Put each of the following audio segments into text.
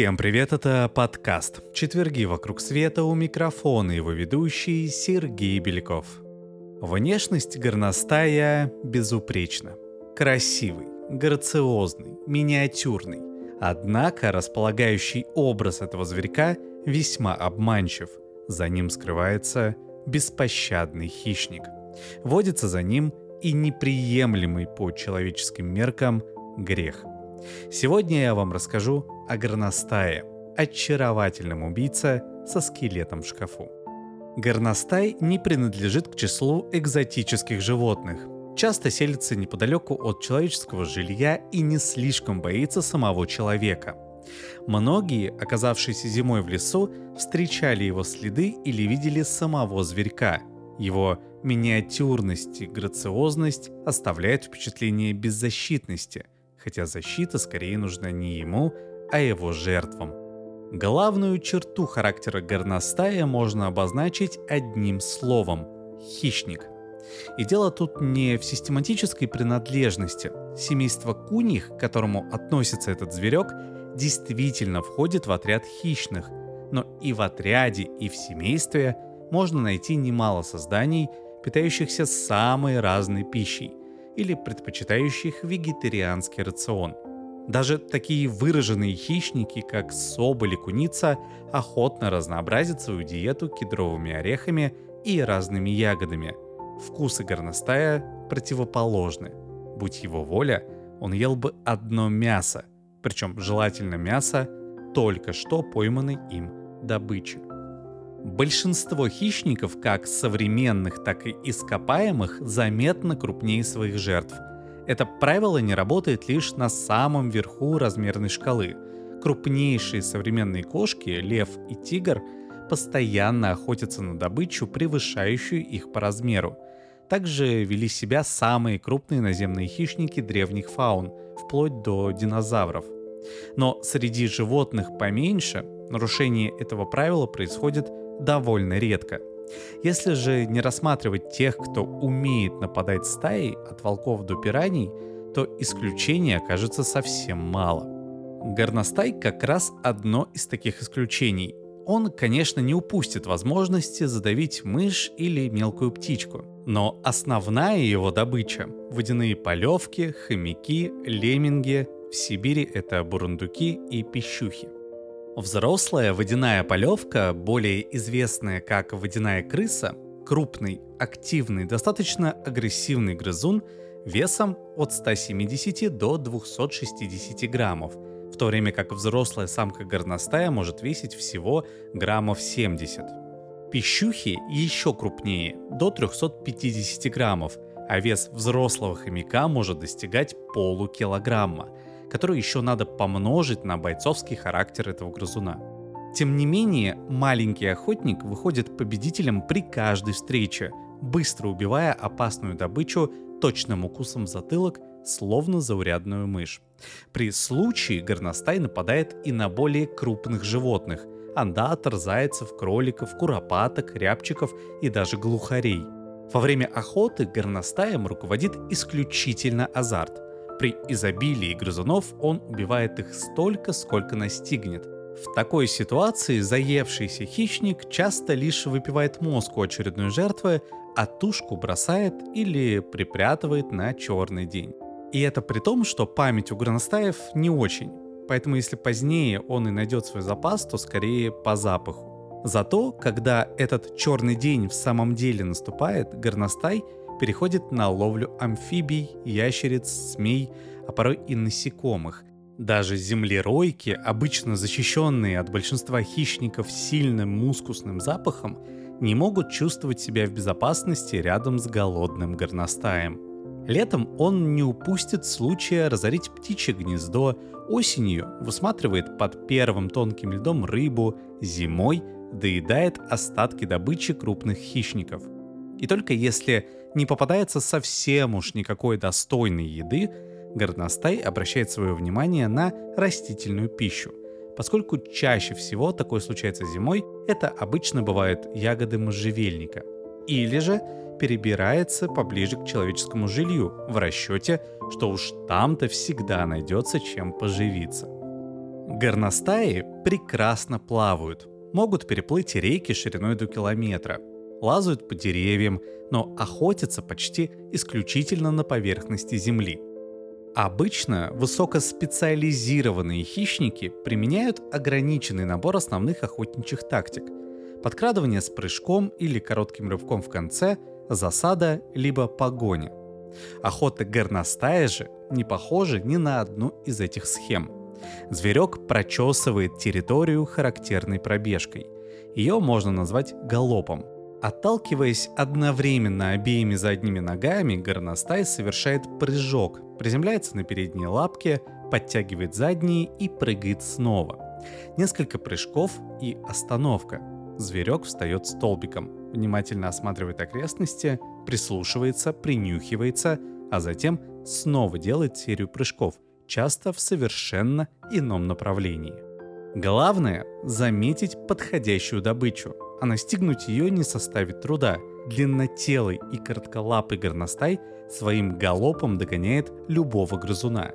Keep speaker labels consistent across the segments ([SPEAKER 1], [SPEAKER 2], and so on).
[SPEAKER 1] Всем привет, это подкаст «Четверги вокруг света» у микрофона его ведущий Сергей Беляков. Внешность горностая безупречна. Красивый, грациозный, миниатюрный. Однако располагающий образ этого зверька весьма обманчив. За ним скрывается беспощадный хищник. Водится за ним и неприемлемый по человеческим меркам грех. Сегодня я вам расскажу о горностае, очаровательном убийце со скелетом в шкафу. Горностай не принадлежит к числу экзотических животных. Часто селится неподалеку от человеческого жилья и не слишком боится самого человека. Многие, оказавшиеся зимой в лесу, встречали его следы или видели самого зверька. Его миниатюрность и грациозность оставляют впечатление беззащитности, хотя защита скорее нужна не ему, а его жертвам. Главную черту характера горностая можно обозначить одним словом – хищник. И дело тут не в систематической принадлежности. Семейство куньих, к которому относится этот зверек, действительно входит в отряд хищных, но и в отряде, и в семействе можно найти немало созданий, питающихся самой разной пищей или предпочитающих вегетарианский рацион – даже такие выраженные хищники, как соболь и куница, охотно разнообразят свою диету кедровыми орехами и разными ягодами. Вкусы горностая противоположны. Будь его воля, он ел бы одно мясо, причем желательно мясо только что пойманной им добычи. Большинство хищников, как современных, так и ископаемых, заметно крупнее своих жертв – это правило не работает лишь на самом верху размерной шкалы. Крупнейшие современные кошки, лев и тигр, постоянно охотятся на добычу, превышающую их по размеру. Также вели себя самые крупные наземные хищники древних фаун, вплоть до динозавров. Но среди животных поменьше нарушение этого правила происходит довольно редко – если же не рассматривать тех, кто умеет нападать стаей от волков до пираний, то исключений окажется совсем мало. Горностай как раз одно из таких исключений. Он, конечно, не упустит возможности задавить мышь или мелкую птичку. Но основная его добыча – водяные полевки, хомяки, лемминги, в Сибири это бурундуки и пищухи – Взрослая водяная полевка, более известная как водяная крыса, крупный, активный, достаточно агрессивный грызун весом от 170 до 260 граммов, в то время как взрослая самка горностая может весить всего граммов 70. Пищухи еще крупнее, до 350 граммов, а вес взрослого хомяка может достигать полукилограмма – который еще надо помножить на бойцовский характер этого грызуна. Тем не менее, маленький охотник выходит победителем при каждой встрече, быстро убивая опасную добычу точным укусом в затылок, словно заурядную мышь. При случае горностай нападает и на более крупных животных – андатор, зайцев, кроликов, куропаток, рябчиков и даже глухарей. Во время охоты горностаем руководит исключительно азарт – при изобилии грызунов он убивает их столько, сколько настигнет. В такой ситуации заевшийся хищник часто лишь выпивает мозг у очередной жертвы, а тушку бросает или припрятывает на черный день. И это при том, что память у горностаев не очень. Поэтому если позднее он и найдет свой запас, то скорее по запаху. Зато, когда этот черный день в самом деле наступает, горностай – переходит на ловлю амфибий, ящериц, змей, а порой и насекомых. Даже землеройки, обычно защищенные от большинства хищников сильным мускусным запахом, не могут чувствовать себя в безопасности рядом с голодным горностаем. Летом он не упустит случая разорить птичье гнездо, осенью высматривает под первым тонким льдом рыбу, зимой доедает остатки добычи крупных хищников. И только если не попадается совсем уж никакой достойной еды, горностай обращает свое внимание на растительную пищу. Поскольку чаще всего такое случается зимой, это обычно бывают ягоды можжевельника. Или же перебирается поближе к человеческому жилью в расчете, что уж там-то всегда найдется чем поживиться. Горностаи прекрасно плавают, могут переплыть реки шириной до километра, лазают по деревьям, но охотятся почти исключительно на поверхности земли. Обычно высокоспециализированные хищники применяют ограниченный набор основных охотничьих тактик. Подкрадывание с прыжком или коротким рывком в конце, засада либо погоня. Охота горностая же не похожа ни на одну из этих схем. Зверек прочесывает территорию характерной пробежкой. Ее можно назвать галопом – Отталкиваясь одновременно обеими задними ногами, горностай совершает прыжок, приземляется на передние лапки, подтягивает задние и прыгает снова. Несколько прыжков и остановка. Зверек встает столбиком, внимательно осматривает окрестности, прислушивается, принюхивается, а затем снова делает серию прыжков, часто в совершенно ином направлении. Главное – заметить подходящую добычу – а настигнуть ее не составит труда. Длиннотелый и коротколапый горностай своим галопом догоняет любого грызуна.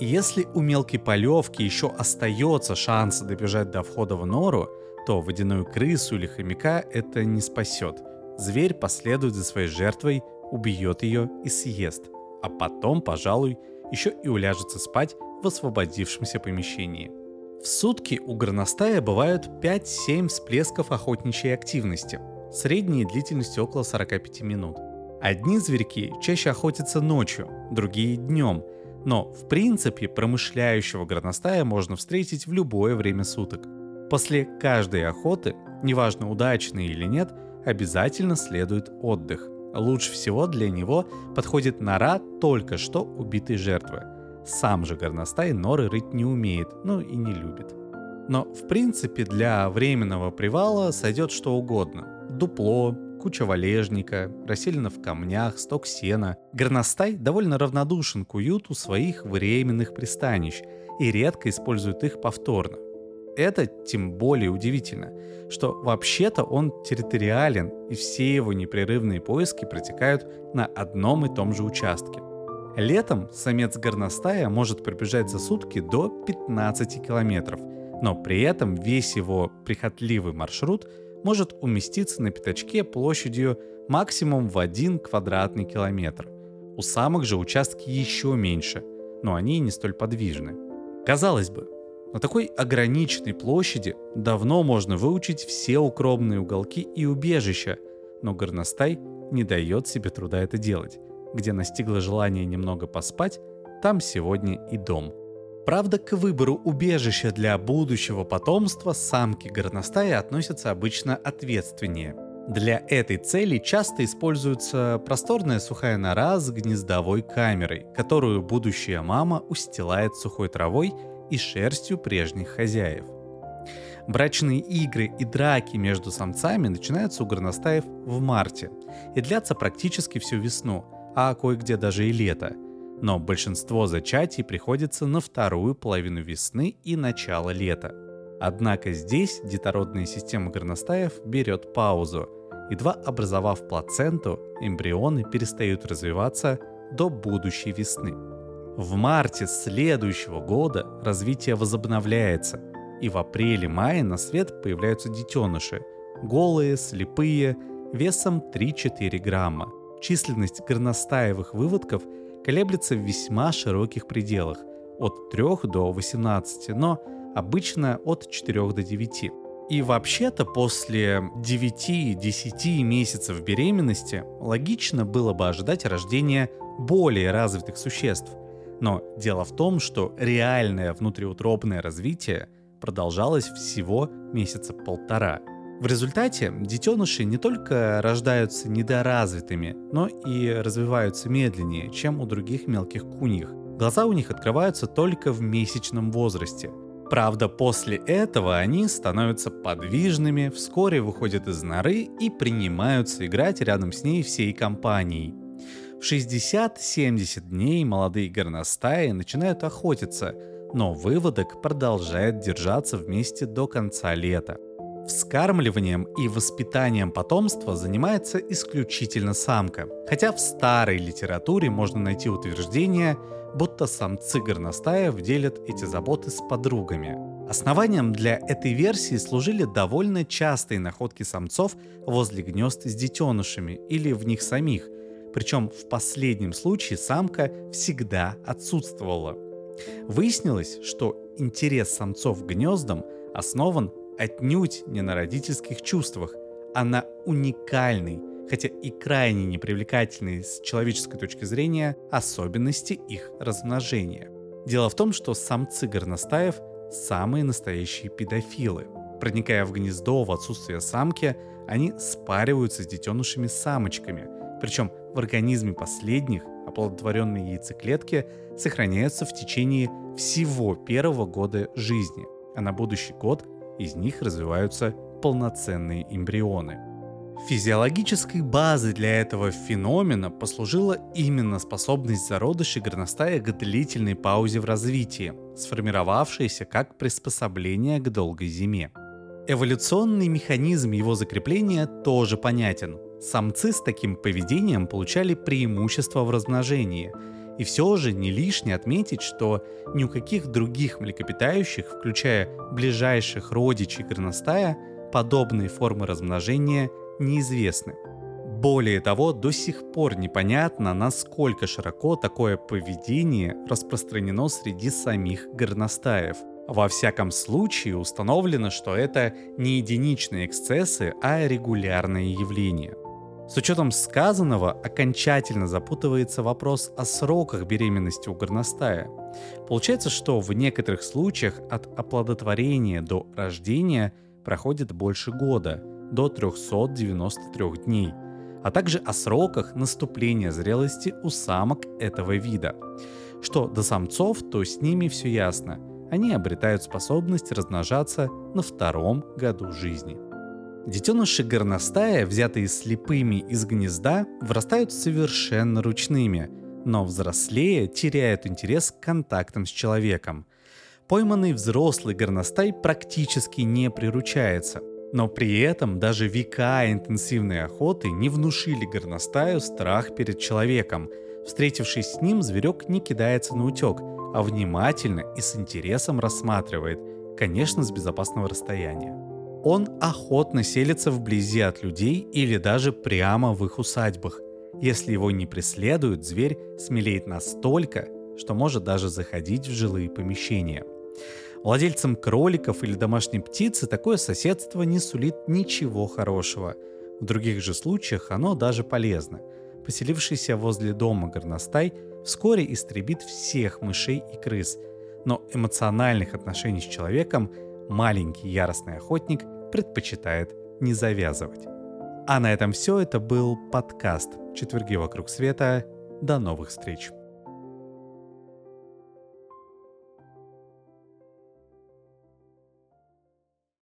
[SPEAKER 1] Если у мелкой полевки еще остается шанс добежать до входа в нору, то водяную крысу или хомяка это не спасет. Зверь последует за своей жертвой, убьет ее и съест, а потом, пожалуй, еще и уляжется спать в освободившемся помещении. В сутки у горностая бывают 5-7 всплесков охотничьей активности, средней длительностью около 45 минут. Одни зверьки чаще охотятся ночью, другие днем, но в принципе промышляющего горностая можно встретить в любое время суток. После каждой охоты, неважно удачной или нет, обязательно следует отдых. Лучше всего для него подходит нора только что убитой жертвы – сам же горностай норы рыть не умеет, ну и не любит. Но в принципе для временного привала сойдет что угодно. Дупло, куча валежника, расселена в камнях, сток сена. Горностай довольно равнодушен к уюту своих временных пристанищ и редко использует их повторно. Это тем более удивительно, что вообще-то он территориален, и все его непрерывные поиски протекают на одном и том же участке – Летом самец горностая может пробежать за сутки до 15 километров, но при этом весь его прихотливый маршрут может уместиться на пятачке площадью максимум в 1 квадратный километр. У самых же участки еще меньше, но они не столь подвижны. Казалось бы, на такой ограниченной площади давно можно выучить все укромные уголки и убежища, но горностай не дает себе труда это делать где настигло желание немного поспать, там сегодня и дом. Правда, к выбору убежища для будущего потомства самки горностаи относятся обычно ответственнее. Для этой цели часто используется просторная сухая нора с гнездовой камерой, которую будущая мама устилает сухой травой и шерстью прежних хозяев. Брачные игры и драки между самцами начинаются у горностаев в марте и длятся практически всю весну, а кое-где даже и лето. Но большинство зачатий приходится на вторую половину весны и начало лета. Однако здесь детородная система горностаев берет паузу. Едва образовав плаценту, эмбрионы перестают развиваться до будущей весны. В марте следующего года развитие возобновляется, и в апреле-мае на свет появляются детеныши, голые, слепые, весом 3-4 грамма – численность горностаевых выводков колеблется в весьма широких пределах – от 3 до 18, но обычно от 4 до 9. И вообще-то после 9-10 месяцев беременности логично было бы ожидать рождения более развитых существ. Но дело в том, что реальное внутриутробное развитие продолжалось всего месяца полтора – в результате детеныши не только рождаются недоразвитыми, но и развиваются медленнее, чем у других мелких куньих. Глаза у них открываются только в месячном возрасте. Правда, после этого они становятся подвижными, вскоре выходят из норы и принимаются играть рядом с ней всей компанией. В 60-70 дней молодые горностаи начинают охотиться, но выводок продолжает держаться вместе до конца лета. Вскармливанием и воспитанием потомства занимается исключительно самка, хотя в старой литературе можно найти утверждение, будто самцы горностаев делят эти заботы с подругами. Основанием для этой версии служили довольно частые находки самцов возле гнезд с детенышами или в них самих, причем в последнем случае самка всегда отсутствовала. Выяснилось, что интерес самцов к гнездам основан отнюдь не на родительских чувствах, а на уникальной, хотя и крайне непривлекательной с человеческой точки зрения особенности их размножения. Дело в том, что самцы горностаев самые настоящие педофилы. Проникая в гнездо в отсутствие самки, они спариваются с детенышами самочками, причем в организме последних оплодотворенные яйцеклетки сохраняются в течение всего первого года жизни, а на будущий год из них развиваются полноценные эмбрионы. Физиологической базой для этого феномена послужила именно способность зародышей горностая к длительной паузе в развитии, сформировавшаяся как приспособление к долгой зиме. Эволюционный механизм его закрепления тоже понятен. Самцы с таким поведением получали преимущество в размножении. И все же не лишне отметить, что ни у каких других млекопитающих, включая ближайших родичей горностая, подобные формы размножения неизвестны. Более того, до сих пор непонятно, насколько широко такое поведение распространено среди самих горностаев – во всяком случае установлено, что это не единичные эксцессы, а регулярные явления. С учетом сказанного окончательно запутывается вопрос о сроках беременности у горностая. Получается, что в некоторых случаях от оплодотворения до рождения проходит больше года, до 393 дней, а также о сроках наступления зрелости у самок этого вида. Что до самцов, то с ними все ясно – они обретают способность размножаться на втором году жизни. Детеныши горностая, взятые слепыми из гнезда, вырастают совершенно ручными, но взрослея теряют интерес к контактам с человеком. Пойманный взрослый горностай практически не приручается, но при этом даже века интенсивной охоты не внушили горностаю страх перед человеком. Встретившись с ним, зверек не кидается на утек, а внимательно и с интересом рассматривает, конечно, с безопасного расстояния. Он охотно селится вблизи от людей или даже прямо в их усадьбах. Если его не преследуют, зверь смелеет настолько, что может даже заходить в жилые помещения. Владельцам кроликов или домашней птицы такое соседство не сулит ничего хорошего. В других же случаях оно даже полезно. Поселившийся возле дома горностай – вскоре истребит всех мышей и крыс, но эмоциональных отношений с человеком маленький яростный охотник предпочитает не завязывать. А на этом все. Это был подкаст «Четверги вокруг света». До новых встреч!